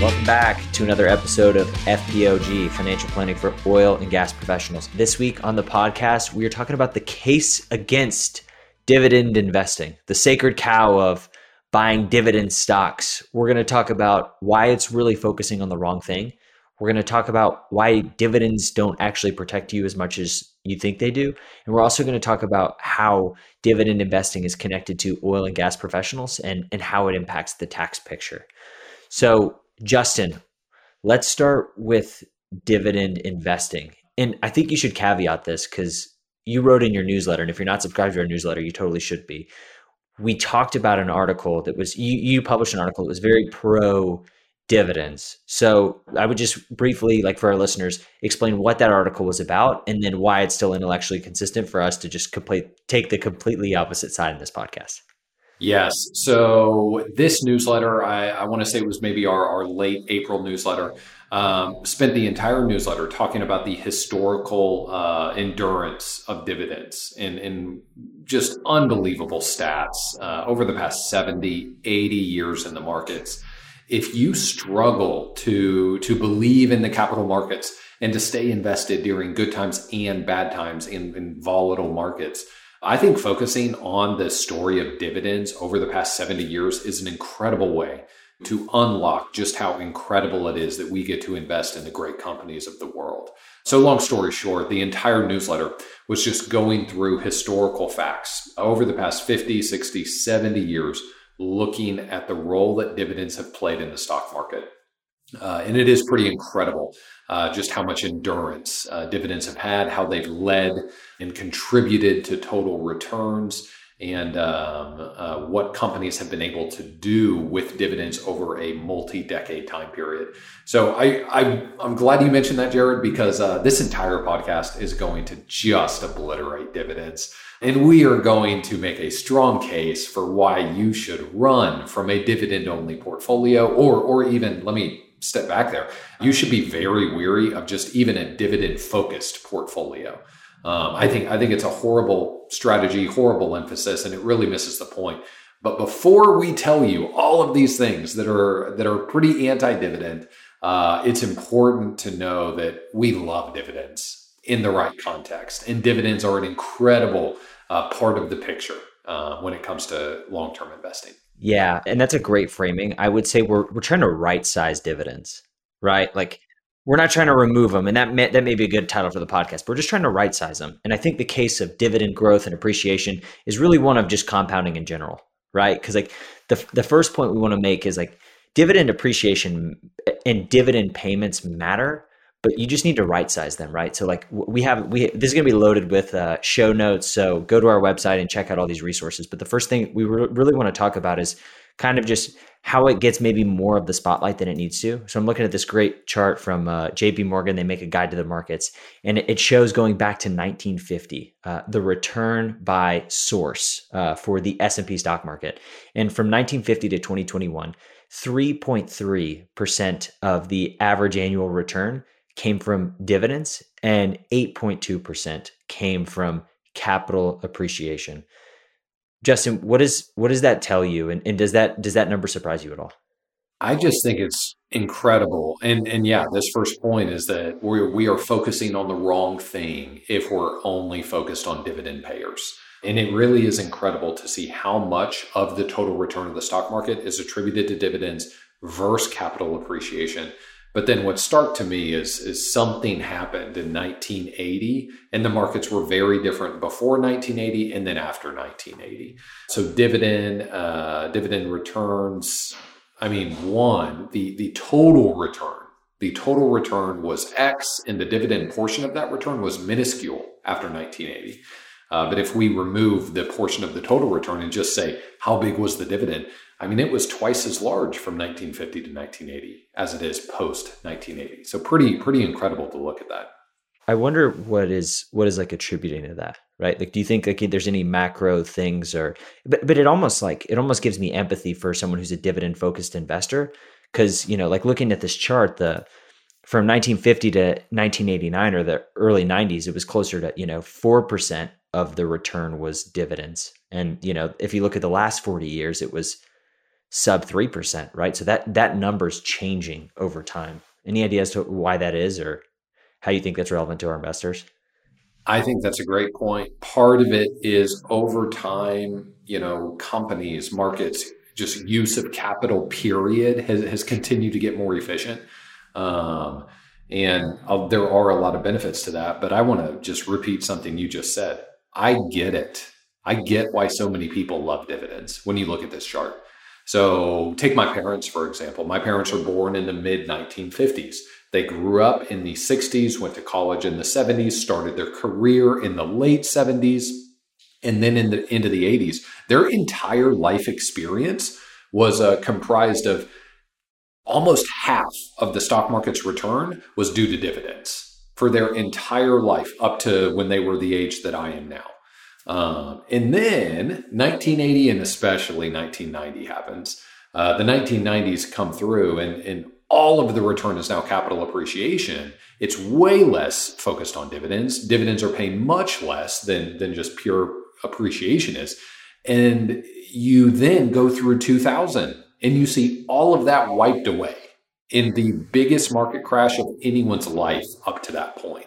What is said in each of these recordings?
Welcome back to another episode of FPOG, Financial Planning for Oil and Gas Professionals. This week on the podcast, we are talking about the case against dividend investing, the sacred cow of buying dividend stocks. We're going to talk about why it's really focusing on the wrong thing. We're going to talk about why dividends don't actually protect you as much as you think they do. And we're also going to talk about how dividend investing is connected to oil and gas professionals and, and how it impacts the tax picture. So, Justin, let's start with dividend investing. And I think you should caveat this because you wrote in your newsletter, and if you're not subscribed to our newsletter, you totally should be. We talked about an article that was you, you published an article that was very pro dividends. So I would just briefly, like for our listeners, explain what that article was about and then why it's still intellectually consistent for us to just complete take the completely opposite side in this podcast. Yes. So this newsletter, I, I want to say it was maybe our, our late April newsletter, um, spent the entire newsletter talking about the historical uh, endurance of dividends and, and just unbelievable stats uh, over the past 70, 80 years in the markets. If you struggle to, to believe in the capital markets and to stay invested during good times and bad times in, in volatile markets, I think focusing on the story of dividends over the past 70 years is an incredible way to unlock just how incredible it is that we get to invest in the great companies of the world. So, long story short, the entire newsletter was just going through historical facts over the past 50, 60, 70 years, looking at the role that dividends have played in the stock market. Uh, and it is pretty incredible uh, just how much endurance uh, dividends have had, how they've led and contributed to total returns, and um, uh, what companies have been able to do with dividends over a multi-decade time period. So I, I am glad you mentioned that, Jared, because uh, this entire podcast is going to just obliterate dividends. And we are going to make a strong case for why you should run from a dividend only portfolio or, or even, let me step back there. You should be very weary of just even a dividend focused portfolio. Um, I think I think it's a horrible strategy, horrible emphasis, and it really misses the point. But before we tell you all of these things that are that are pretty anti-dividend, uh, it's important to know that we love dividends in the right context, and dividends are an incredible uh, part of the picture uh, when it comes to long-term investing. Yeah, and that's a great framing. I would say we're we're trying to right size dividends, right? Like we're not trying to remove them, and that may, that may be a good title for the podcast. We're just trying to right size them. And I think the case of dividend growth and appreciation is really one of just compounding in general, right? Because like the the first point we want to make is like dividend appreciation and dividend payments matter, but you just need to right size them, right? So like we have we this is going to be loaded with uh, show notes. So go to our website and check out all these resources. But the first thing we re- really want to talk about is kind of just how it gets maybe more of the spotlight than it needs to. So I'm looking at this great chart from uh, JP Morgan. They make a guide to the markets, and it shows going back to 1950 uh, the return by source uh, for the S&P stock market. And from 1950 to 2021, 3.3% of the average annual return came from dividends and 8.2% came from capital appreciation. Justin, what is what does that tell you and, and does that does that number surprise you at all? I just think it's incredible. And and yeah, this first point is that we we are focusing on the wrong thing if we're only focused on dividend payers. And it really is incredible to see how much of the total return of the stock market is attributed to dividends versus capital appreciation. But then what's stark to me is, is something happened in 1980 and the markets were very different before 1980 and then after 1980. So dividend, uh, dividend returns, I mean, one, the, the total return, the total return was X and the dividend portion of that return was minuscule after 1980. Uh, but if we remove the portion of the total return and just say, how big was the dividend? I mean, it was twice as large from 1950 to 1980 as it is post 1980. So pretty, pretty incredible to look at that. I wonder what is what is like attributing to that, right? Like, do you think like there's any macro things or, but but it almost like it almost gives me empathy for someone who's a dividend focused investor because you know like looking at this chart the from 1950 to 1989 or the early 90s it was closer to you know 4% of the return was dividends and you know if you look at the last 40 years it was sub 3% right so that that number's changing over time any idea as to why that is or how you think that's relevant to our investors I think that's a great point. Part of it is over time, you know, companies, markets just use of capital period has, has continued to get more efficient. Um, and uh, there are a lot of benefits to that. But I want to just repeat something you just said. I get it. I get why so many people love dividends when you look at this chart. So, take my parents, for example. My parents were born in the mid 1950s. They grew up in the 60s, went to college in the 70s, started their career in the late 70s, and then in the into the 80s, their entire life experience was uh, comprised of almost half of the stock market's return was due to dividends for their entire life up to when they were the age that I am now. Um, and then 1980 and especially 1990 happens. Uh, the 1990s come through, and, and all of the return is now capital appreciation. It's way less focused on dividends. Dividends are paying much less than, than just pure appreciation is. And you then go through 2000 and you see all of that wiped away in the biggest market crash of anyone's life up to that point.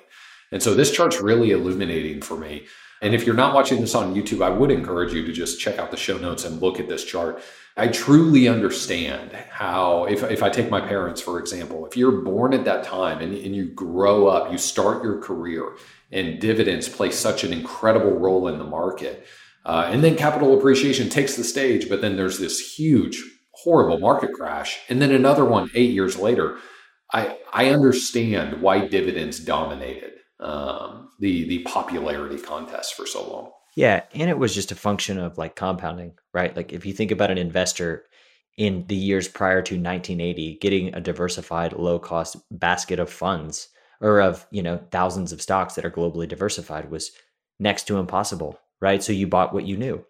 And so this chart's really illuminating for me. And if you're not watching this on YouTube, I would encourage you to just check out the show notes and look at this chart. I truly understand how, if, if I take my parents, for example, if you're born at that time and, and you grow up, you start your career, and dividends play such an incredible role in the market. Uh, and then capital appreciation takes the stage, but then there's this huge, horrible market crash. And then another one eight years later. I, I understand why dividends dominated um, the, the popularity contest for so long. Yeah. And it was just a function of like compounding, right? Like if you think about an investor in the years prior to 1980, getting a diversified, low cost basket of funds or of, you know, thousands of stocks that are globally diversified was next to impossible right? So you bought what you knew.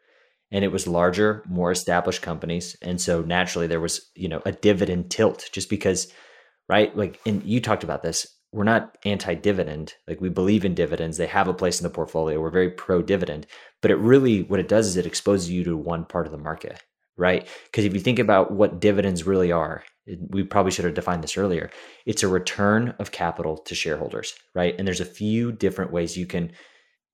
And it was larger, more established companies. And so naturally there was, you know, a dividend tilt just because, right? Like, and you talked about this. We're not anti dividend. Like, we believe in dividends. They have a place in the portfolio. We're very pro dividend. But it really, what it does is it exposes you to one part of the market, right? Because if you think about what dividends really are, we probably should have defined this earlier. It's a return of capital to shareholders, right? And there's a few different ways you can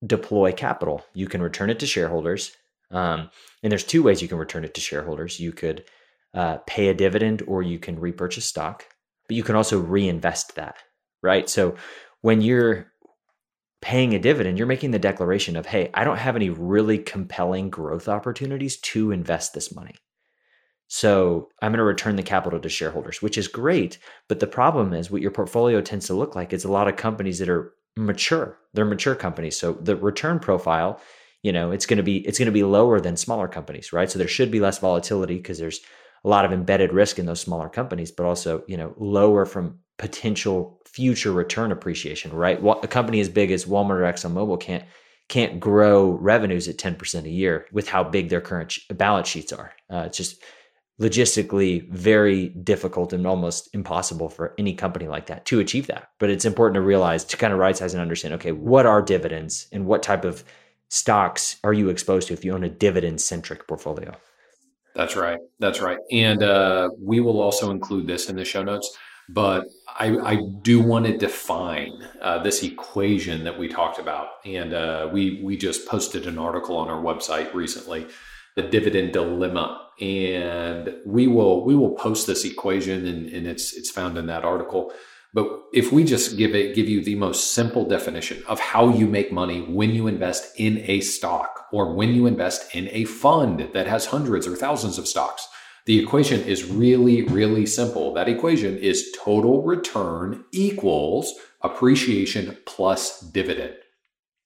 deploy capital. You can return it to shareholders. Um, and there's two ways you can return it to shareholders. You could uh, pay a dividend or you can repurchase stock, but you can also reinvest that, right? So when you're paying a dividend, you're making the declaration of, hey, I don't have any really compelling growth opportunities to invest this money. So I'm going to return the capital to shareholders, which is great. But the problem is what your portfolio tends to look like is a lot of companies that are mature. They're mature companies. So the return profile, you know, it's going to be it's going to be lower than smaller companies, right? So there should be less volatility because there's a lot of embedded risk in those smaller companies, but also, you know, lower from potential future return appreciation, right? A company as big as Walmart or ExxonMobil can't can't grow revenues at 10% a year with how big their current balance sheets are. Uh, it's just logistically very difficult and almost impossible for any company like that to achieve that. But it's important to realize to kind of right size and understand okay, what are dividends and what type of stocks are you exposed to if you own a dividend centric portfolio? That's right. That's right. And uh, we will also include this in the show notes. But I, I do want to define uh, this equation that we talked about. And uh, we, we just posted an article on our website recently the dividend dilemma and we will we will post this equation and, and it's it's found in that article but if we just give it give you the most simple definition of how you make money when you invest in a stock or when you invest in a fund that has hundreds or thousands of stocks the equation is really really simple that equation is total return equals appreciation plus dividend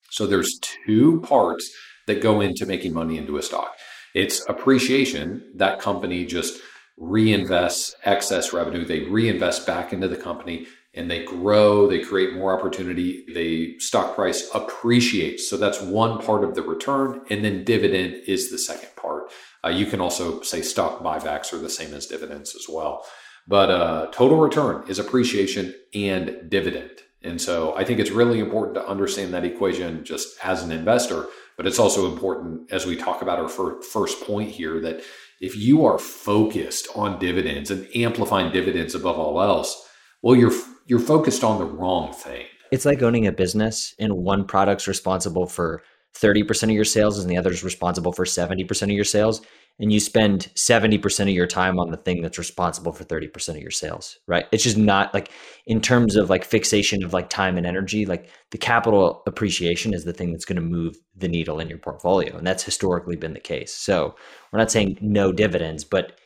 so there's two parts that go into making money into a stock it's appreciation. That company just reinvests excess revenue. They reinvest back into the company. and they grow, they create more opportunity, the stock price appreciates. So that's one part of the return. And then dividend is the second part. Uh, you can also say stock buybacks are the same as dividends as well. But uh, total return is appreciation and dividend. And so I think it's really important to understand that equation just as an investor. But it's also important as we talk about our first point here that if you are focused on dividends and amplifying dividends above all else, well, you're you're focused on the wrong thing. It's like owning a business and one product's responsible for 30% of your sales and the other is responsible for 70% of your sales. And you spend 70% of your time on the thing that's responsible for 30% of your sales right? It's just not like in terms of like fixation of like time and energy like the capital appreciation is the thing that's going to move the needle in your portfolio. And that's historically been the case. So we're not saying no dividends but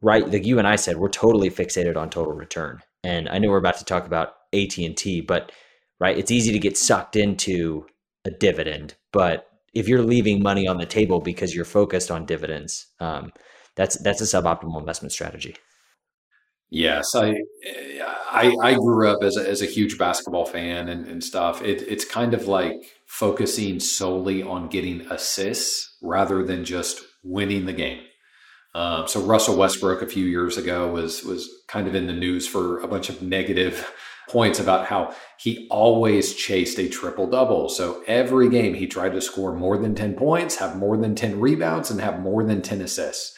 right like you and i said we're totally fixated on total return. And I know we're about to talk about AT&T, but right, it's easy to get sucked into a dividend, but if you're leaving money on the table because you're focused on dividends, um, that's that's a suboptimal investment strategy. Yes, I, I, I grew up as a, as a huge basketball fan and, and stuff. It, it's kind of like focusing solely on getting assists rather than just winning the game. Um, so Russell Westbrook a few years ago was was kind of in the news for a bunch of negative points about how he always chased a triple double. So every game he tried to score more than 10 points, have more than 10 rebounds, and have more than 10 assists.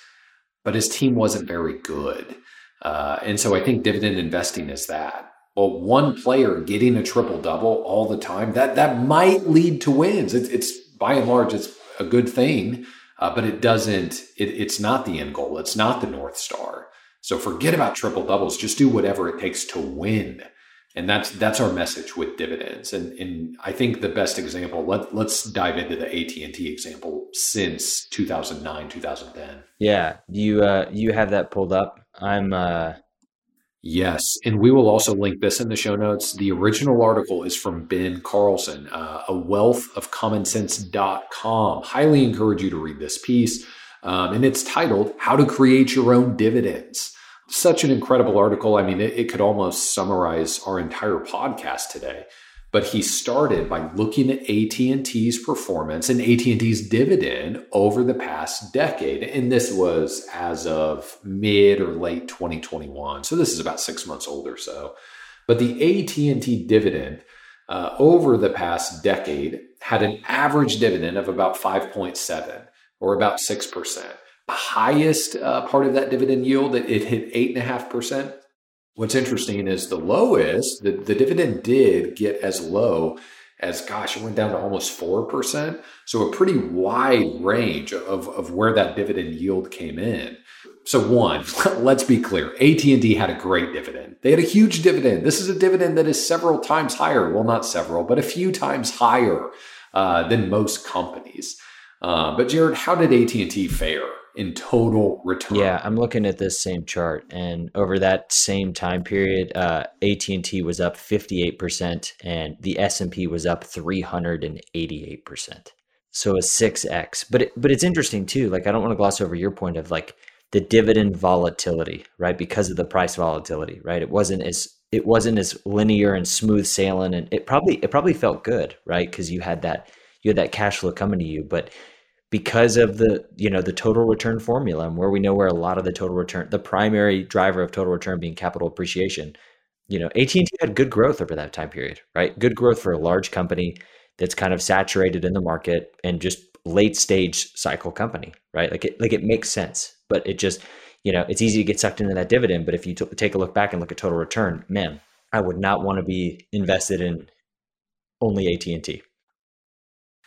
But his team wasn't very good. Uh, and so I think dividend investing is that. Well, one player getting a triple double all the time, that that might lead to wins. It's, it's by and large, it's a good thing uh, but it doesn't. It, it's not the end goal. It's not the north star. So forget about triple doubles. Just do whatever it takes to win, and that's that's our message with dividends. And and I think the best example. Let let's dive into the AT and T example since 2009 2010. Yeah, you uh, you have that pulled up. I'm uh, Yes. And we will also link this in the show notes. The original article is from Ben Carlson, uh, a wealth of common commonsense.com. Highly encourage you to read this piece. Um, and it's titled How to Create Your Own Dividends. Such an incredible article. I mean, it, it could almost summarize our entire podcast today. But he started by looking at AT&T's performance and AT&T's dividend over the past decade. And this was as of mid or late 2021 so this is about 6 months old or so. But the AT&T dividend uh, over the past decade had an average dividend of about 5.7 or about 6% the highest uh, part of that dividend yield it, it hit 8.5% What's interesting is the lowest, the, the dividend did get as low as, gosh, it went down to almost 4%. So a pretty wide range of, of where that dividend yield came in. So one, let's be clear, AT&T had a great dividend. They had a huge dividend. This is a dividend that is several times higher. Well, not several, but a few times higher uh, than most companies. Uh, but Jared, how did AT&T fare? In total return. Yeah, I'm looking at this same chart, and over that same time period, uh, AT and T was up 58 percent, and the S and P was up 388 percent. So a six x. But it, but it's interesting too. Like I don't want to gloss over your point of like the dividend volatility, right? Because of the price volatility, right? It wasn't as it wasn't as linear and smooth sailing, and it probably it probably felt good, right? Because you had that you had that cash flow coming to you, but because of the you know the total return formula and where we know where a lot of the total return the primary driver of total return being capital appreciation you know AT&T had good growth over that time period right? Good growth for a large company that's kind of saturated in the market and just late stage cycle company right? Like it like it makes sense but it just you know it's easy to get sucked into that dividend but if you t- take a look back and look at total return man I would not want to be invested in only AT&T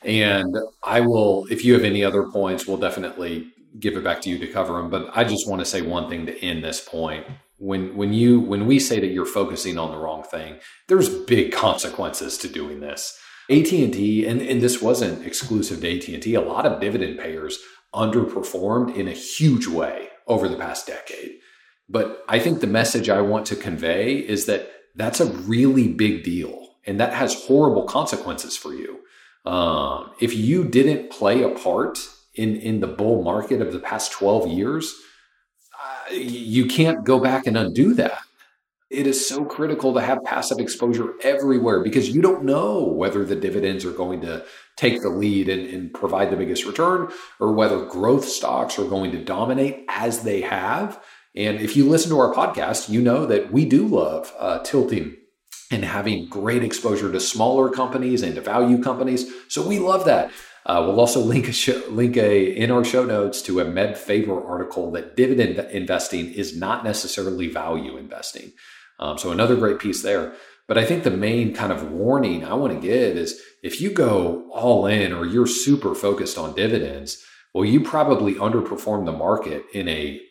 and I will, if you have any other points, we'll definitely give it back to you to cover them. But I just want to say one thing to end this point. When when you when we say that you're focusing on the wrong thing, there's big consequences to doing this. AT&T and, and this wasn't exclusive to AT&T, a lot of dividend payers underperformed in a huge way over the past decade. But I think the message I want to convey is that that's a really big deal and that has horrible consequences for you. Um, if you didn't play a part in in the bull market of the past 12 years, uh, you can't go back and undo that. It is so critical to have passive exposure everywhere because you don't know whether the dividends are going to take the lead and, and provide the biggest return or whether growth stocks are going to dominate as they have. And if you listen to our podcast, you know that we do love uh, tilting and having great exposure to smaller companies and to value companies. So we love that. Uh, we'll also link a show, link a in our show notes to a Meb Faber article that dividend investing is not necessarily value investing. Um, so another great piece there. But I think the main kind of warning I want to give is if you go all in or you're super focused on dividends, well, you probably underperform the market in a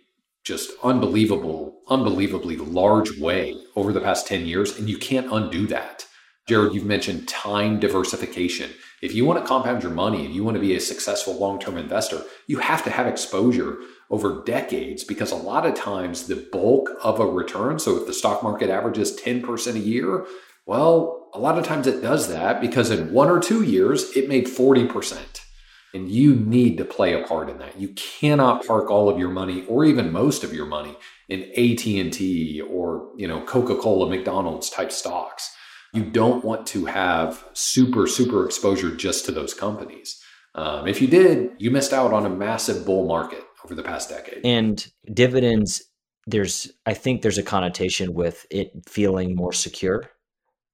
just unbelievable, unbelievably large way over the past 10 years, and you can't undo that. Jared, you've mentioned time diversification. If you want to compound your money and you want to be a successful long term investor, you have to have exposure over decades because a lot of times the bulk of a return, so if the stock market averages 10% a year, well, a lot of times it does that because in one or two years it made 40%. And you need to play a part in that. You cannot park all of your money or even most of your money in AT&T or, you know, Coca-Cola, McDonald's type stocks. You don't want to have super super exposure just to those companies. Um, if you did, you missed out on a massive bull market over the past decade. And dividends, there's I think there's a connotation with it feeling more secure,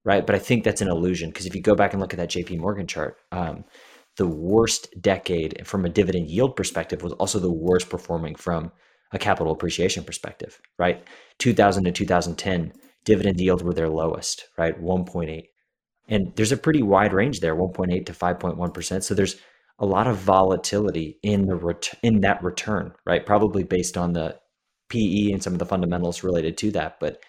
right? But I think that's an illusion because if you go back and look at that J.P. Morgan chart, um, the worst decade from a dividend yield perspective was also the worst performing from a capital appreciation perspective, right? 2000 to 2010, dividend yields were their lowest, right? 1.8. And there's a pretty wide range there, 1.8 to 5.1%. So there's a lot of volatility in the ret- in that return, right? Probably based on the PE and some of the fundamentals related to that, but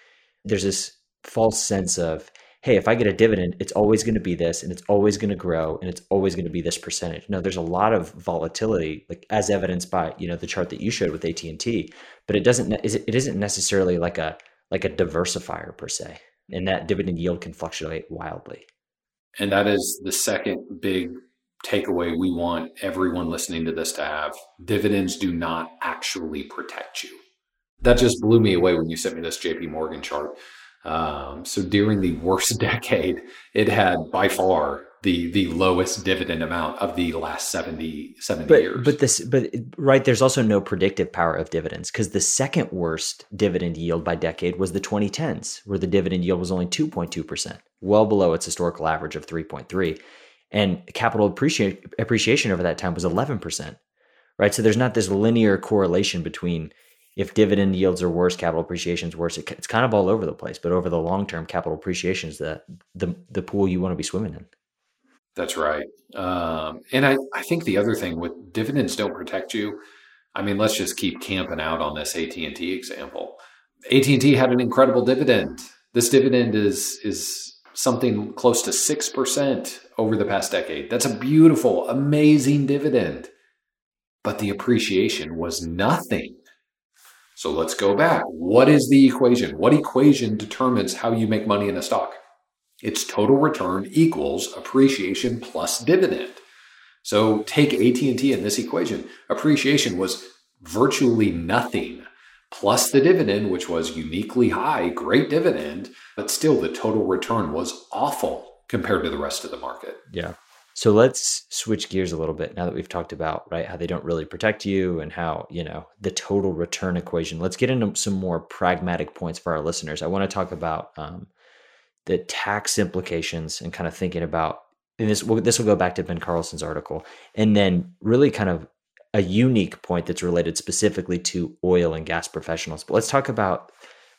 there's this false sense of hey, if I get a dividend, it's always going to be this and it's always going to grow and it's always going to be this percentage. No, there's a lot of volatility, like as evidenced by, you know, the chart that you showed with AT&T, but it doesn't, it isn't necessarily like a, like a diversifier per se. And that dividend yield can fluctuate wildly. And that is the second big takeaway we want everyone listening to this to have. Dividends do not actually protect you. That just blew me away when you sent me this JP Morgan chart. Um, so during the worst decade, it had by far the the lowest dividend amount of the last 70, 70 but, years. But this, but right, there's also no predictive power of dividends because the second worst dividend yield by decade was the 2010s, where the dividend yield was only 2.2%, well below its historical average of 3.3. And capital appreciation appreciation over that time was 11%. Right. So there's not this linear correlation between if dividend yields are worse, capital appreciation is worse. It, it's kind of all over the place. But over the long term, capital appreciation is the, the the pool you want to be swimming in. That's right. Um, and I, I think the other thing with dividends don't protect you. I mean, let's just keep camping out on this AT and T example. AT and T had an incredible dividend. This dividend is is something close to six percent over the past decade. That's a beautiful, amazing dividend. But the appreciation was nothing. So let's go back. What is the equation? What equation determines how you make money in a stock? It's total return equals appreciation plus dividend. So take AT&T in this equation. Appreciation was virtually nothing plus the dividend, which was uniquely high, great dividend, but still the total return was awful compared to the rest of the market. Yeah. So let's switch gears a little bit now that we've talked about right how they don't really protect you and how you know the total return equation. Let's get into some more pragmatic points for our listeners. I want to talk about um, the tax implications and kind of thinking about and this will this will go back to Ben Carlson's article and then really kind of a unique point that's related specifically to oil and gas professionals. But let's talk about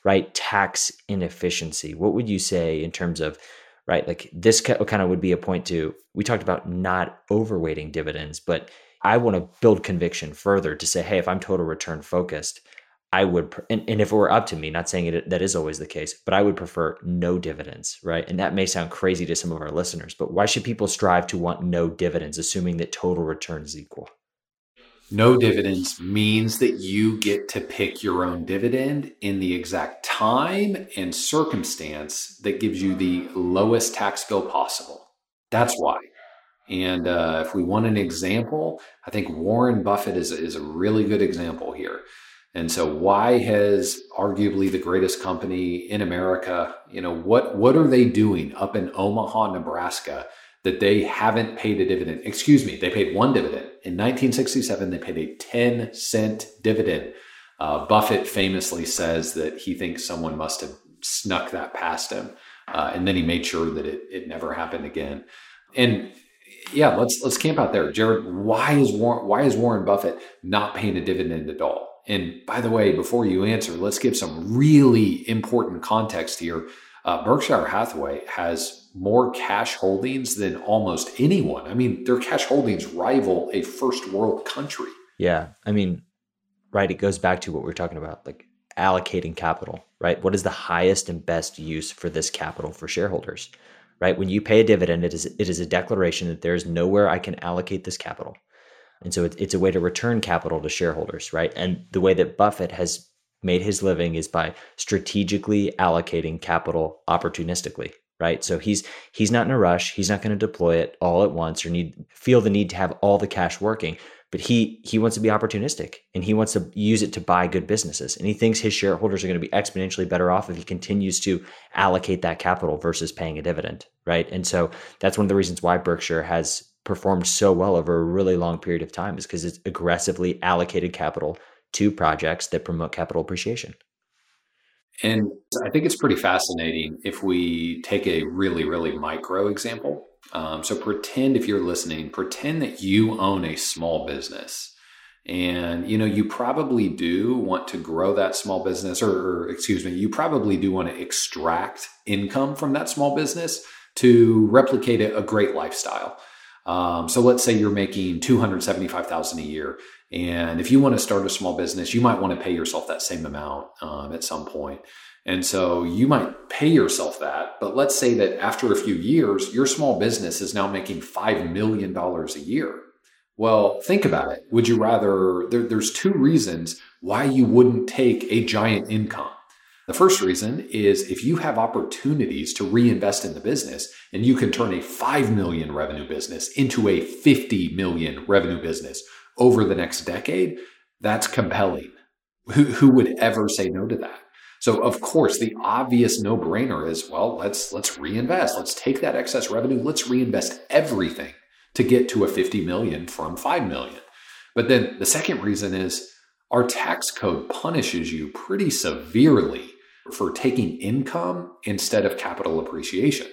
right tax inefficiency. What would you say in terms of right? Like this kind of would be a point to, we talked about not overweighting dividends, but I want to build conviction further to say, hey, if I'm total return focused, I would, and, and if it were up to me, not saying it, that is always the case, but I would prefer no dividends, right? And that may sound crazy to some of our listeners, but why should people strive to want no dividends, assuming that total return is equal? No dividends means that you get to pick your own dividend in the exact time and circumstance that gives you the lowest tax bill possible. That's why. And uh, if we want an example, I think Warren Buffett is, is a really good example here. And so why has arguably the greatest company in America, you know, what what are they doing up in Omaha, Nebraska that they haven't paid a dividend? Excuse me, they paid one dividend. In 1967, they paid a 10 cent dividend. Uh, Buffett famously says that he thinks someone must have snuck that past him. Uh, and then he made sure that it, it never happened again. And yeah, let's let's camp out there, Jared. Why is Warren, why is Warren Buffett not paying a dividend at all? And by the way, before you answer, let's give some really important context here. Uh, Berkshire Hathaway has more cash holdings than almost anyone. I mean, their cash holdings rival a first world country. Yeah, I mean, right. It goes back to what we are talking about, like allocating capital. Right. What is the highest and best use for this capital for shareholders? Right. When you pay a dividend, it is it is a declaration that there is nowhere I can allocate this capital and so it's a way to return capital to shareholders, right? And the way that Buffett has made his living is by strategically allocating capital opportunistically, right? So he's he's not in a rush. He's not going to deploy it all at once or need feel the need to have all the cash working. But he he wants to be opportunistic and he wants to use it to buy good businesses. And he thinks his shareholders are going to be exponentially better off if he continues to allocate that capital versus paying a dividend, right? And so that's one of the reasons why Berkshire has performed so well over a really long period of time is because it's aggressively allocated capital to projects that promote capital appreciation. And I think it's pretty fascinating if we take a really, really micro example. Um, so pretend if you're listening, pretend that you own a small business. And you know, you probably do want to grow that small business, or, or excuse me, you probably do want to extract income from that small business to replicate a, a great lifestyle. Um, so let's say you're making 275,000 a year. And if you want to start a small business, you might want to pay yourself that same amount um, at some point. And so you might pay yourself that. But let's say that after a few years, your small business is now making $5 million a year. Well, think about it. Would you rather, there, there's two reasons why you wouldn't take a giant income. The first reason is if you have opportunities to reinvest in the business and you can turn a 5 million revenue business into a 50 million revenue business over the next decade, that's compelling. Who, who would ever say no to that? So of course, the obvious no-brainer is, well, let's let's reinvest. Let's take that excess revenue, let's reinvest everything to get to a 50 million from 5 million. But then the second reason is our tax code punishes you pretty severely for taking income instead of capital appreciation.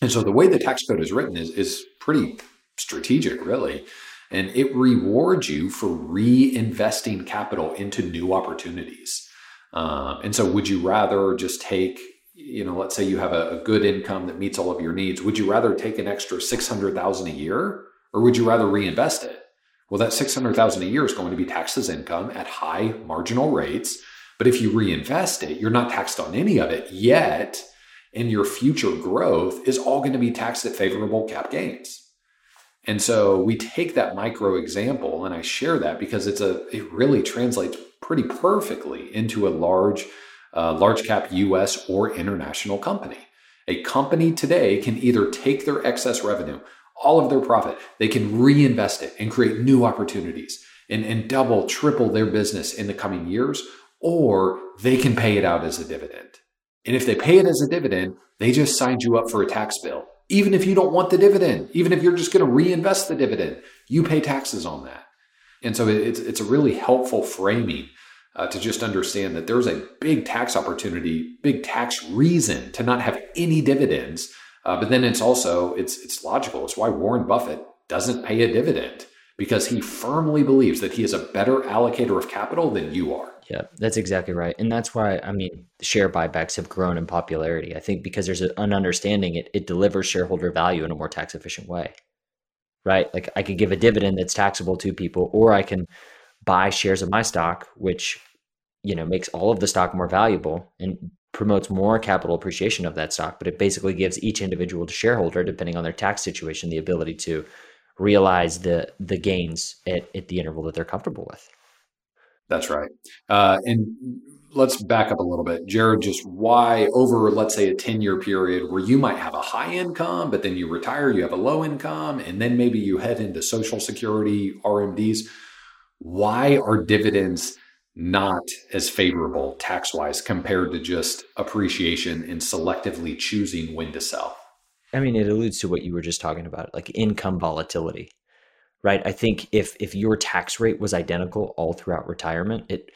And so the way the tax code is written is, is pretty strategic, really. And it rewards you for reinvesting capital into new opportunities. Um, and so, would you rather just take, you know, let's say you have a, a good income that meets all of your needs, would you rather take an extra 600,000 a year or would you rather reinvest it? Well, that 600,000 a year is going to be taxed as income at high marginal rates. But if you reinvest it, you're not taxed on any of it yet. And your future growth is all going to be taxed at favorable cap gains. And so we take that micro example and I share that because it's a it really translates pretty perfectly into a large uh, large cap US or international company. A company today can either take their excess revenue, all of their profit, they can reinvest it and create new opportunities and, and double, triple their business in the coming years, or they can pay it out as a dividend. And if they pay it as a dividend, they just signed you up for a tax bill. Even if you don't want the dividend, even if you're just going to reinvest the dividend, you pay taxes on that. And so it's, it's a really helpful framing uh, to just understand that there's a big tax opportunity, big tax reason to not have any dividends. Uh, but then it's also it's it's logical. It's why Warren Buffett doesn't pay a dividend because he firmly believes that he is a better allocator of capital than you are. Yeah, that's exactly right. And that's why, I mean, share buybacks have grown in popularity. I think because there's an understanding it, it delivers shareholder value in a more tax efficient way, right? Like I could give a dividend that's taxable to people, or I can buy shares of my stock, which, you know, makes all of the stock more valuable and promotes more capital appreciation of that stock. But it basically gives each individual shareholder, depending on their tax situation, the ability to realize the the gains at, at the interval that they're comfortable with. That's right. Uh, and let's back up a little bit. Jared, just why over, let's say, a 10 year period where you might have a high income, but then you retire, you have a low income, and then maybe you head into Social Security, RMDs. Why are dividends not as favorable tax wise compared to just appreciation and selectively choosing when to sell. I mean, it alludes to what you were just talking about, like income volatility, right? I think if if your tax rate was identical all throughout retirement, it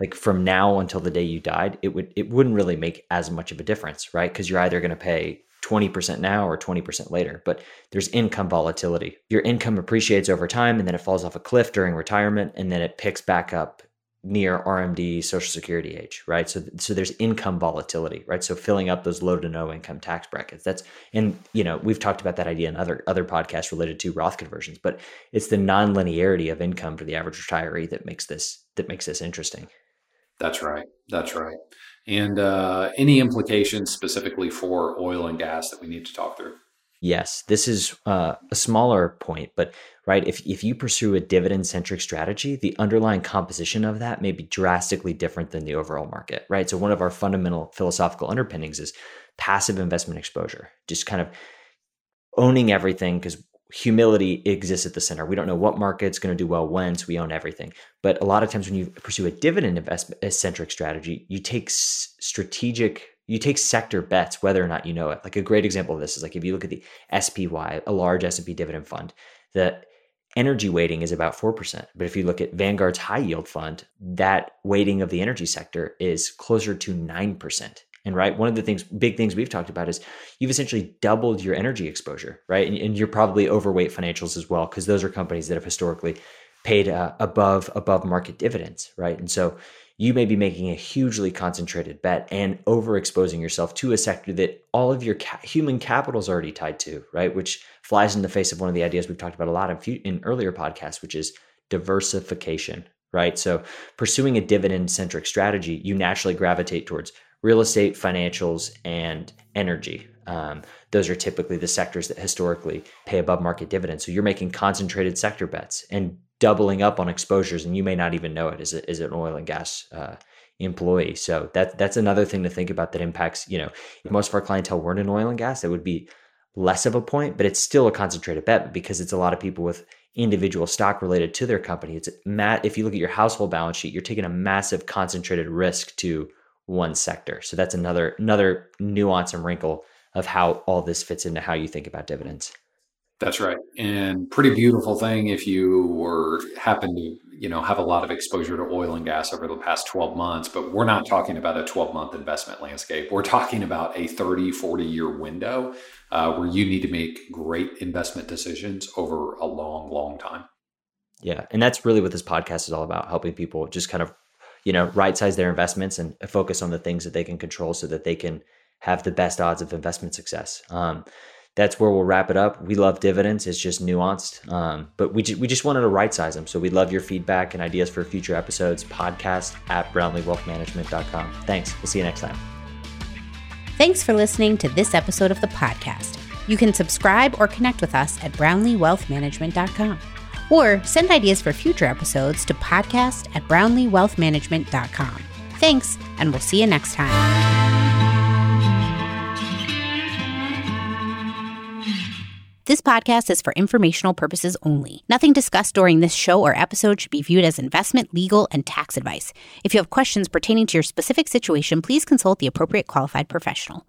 like from now until the day you died, it would it wouldn't really make as much of a difference, right? Because you're either going to pay 20% now or 20% later, but there's income volatility. Your income appreciates over time and then it falls off a cliff during retirement and then it picks back up near RMD social security age, right? So so there's income volatility, right? So filling up those low to no income tax brackets. That's and you know, we've talked about that idea in other other podcasts related to Roth conversions, but it's the non-linearity of income for the average retiree that makes this that makes this interesting. That's right. That's right. And uh, any implications specifically for oil and gas that we need to talk through? Yes, this is uh, a smaller point, but right, if if you pursue a dividend centric strategy, the underlying composition of that may be drastically different than the overall market, right? So one of our fundamental philosophical underpinnings is passive investment exposure, just kind of owning everything because humility exists at the center. We don't know what market's going to do well when, so we own everything. But a lot of times when you pursue a dividend investment centric strategy, you take strategic you take sector bets whether or not you know it. Like a great example of this is like if you look at the SPY, a large S&P dividend fund, the energy weighting is about 4%. But if you look at Vanguard's high yield fund, that weighting of the energy sector is closer to 9%. And right, one of the things, big things we've talked about is you've essentially doubled your energy exposure, right? And, and you're probably overweight financials as well, because those are companies that have historically paid uh, above above market dividends, right? And so you may be making a hugely concentrated bet and overexposing yourself to a sector that all of your ca- human capital is already tied to, right? Which flies in the face of one of the ideas we've talked about a lot in, few, in earlier podcasts, which is diversification, right? So pursuing a dividend centric strategy, you naturally gravitate towards real estate, financials, and energy. Um, those are typically the sectors that historically pay above market dividends. So you're making concentrated sector bets and doubling up on exposures, and you may not even know it as, a, as an oil and gas uh, employee. So that that's another thing to think about that impacts. You know, if most of our clientele weren't in oil and gas, it would be less of a point, but it's still a concentrated bet because it's a lot of people with individual stock related to their company. It's mat. If you look at your household balance sheet, you're taking a massive concentrated risk to one sector. So that's another another nuance and wrinkle of how all this fits into how you think about dividends. That's right. And pretty beautiful thing if you were happen to, you know, have a lot of exposure to oil and gas over the past 12 months, but we're not talking about a 12 month investment landscape. We're talking about a 30, 40 year window uh, where you need to make great investment decisions over a long, long time. Yeah. And that's really what this podcast is all about, helping people just kind of, you know, right size their investments and focus on the things that they can control so that they can have the best odds of investment success. Um, that's where we'll wrap it up. We love dividends; it's just nuanced, um, but we ju- we just wanted to right size them. So we love your feedback and ideas for future episodes. Podcast at brownleewealthmanagement.com. Thanks. We'll see you next time. Thanks for listening to this episode of the podcast. You can subscribe or connect with us at brownleewealthmanagement.com or send ideas for future episodes to podcast at brownleewealthmanagement.com. Thanks, and we'll see you next time. This podcast is for informational purposes only. Nothing discussed during this show or episode should be viewed as investment, legal, and tax advice. If you have questions pertaining to your specific situation, please consult the appropriate qualified professional.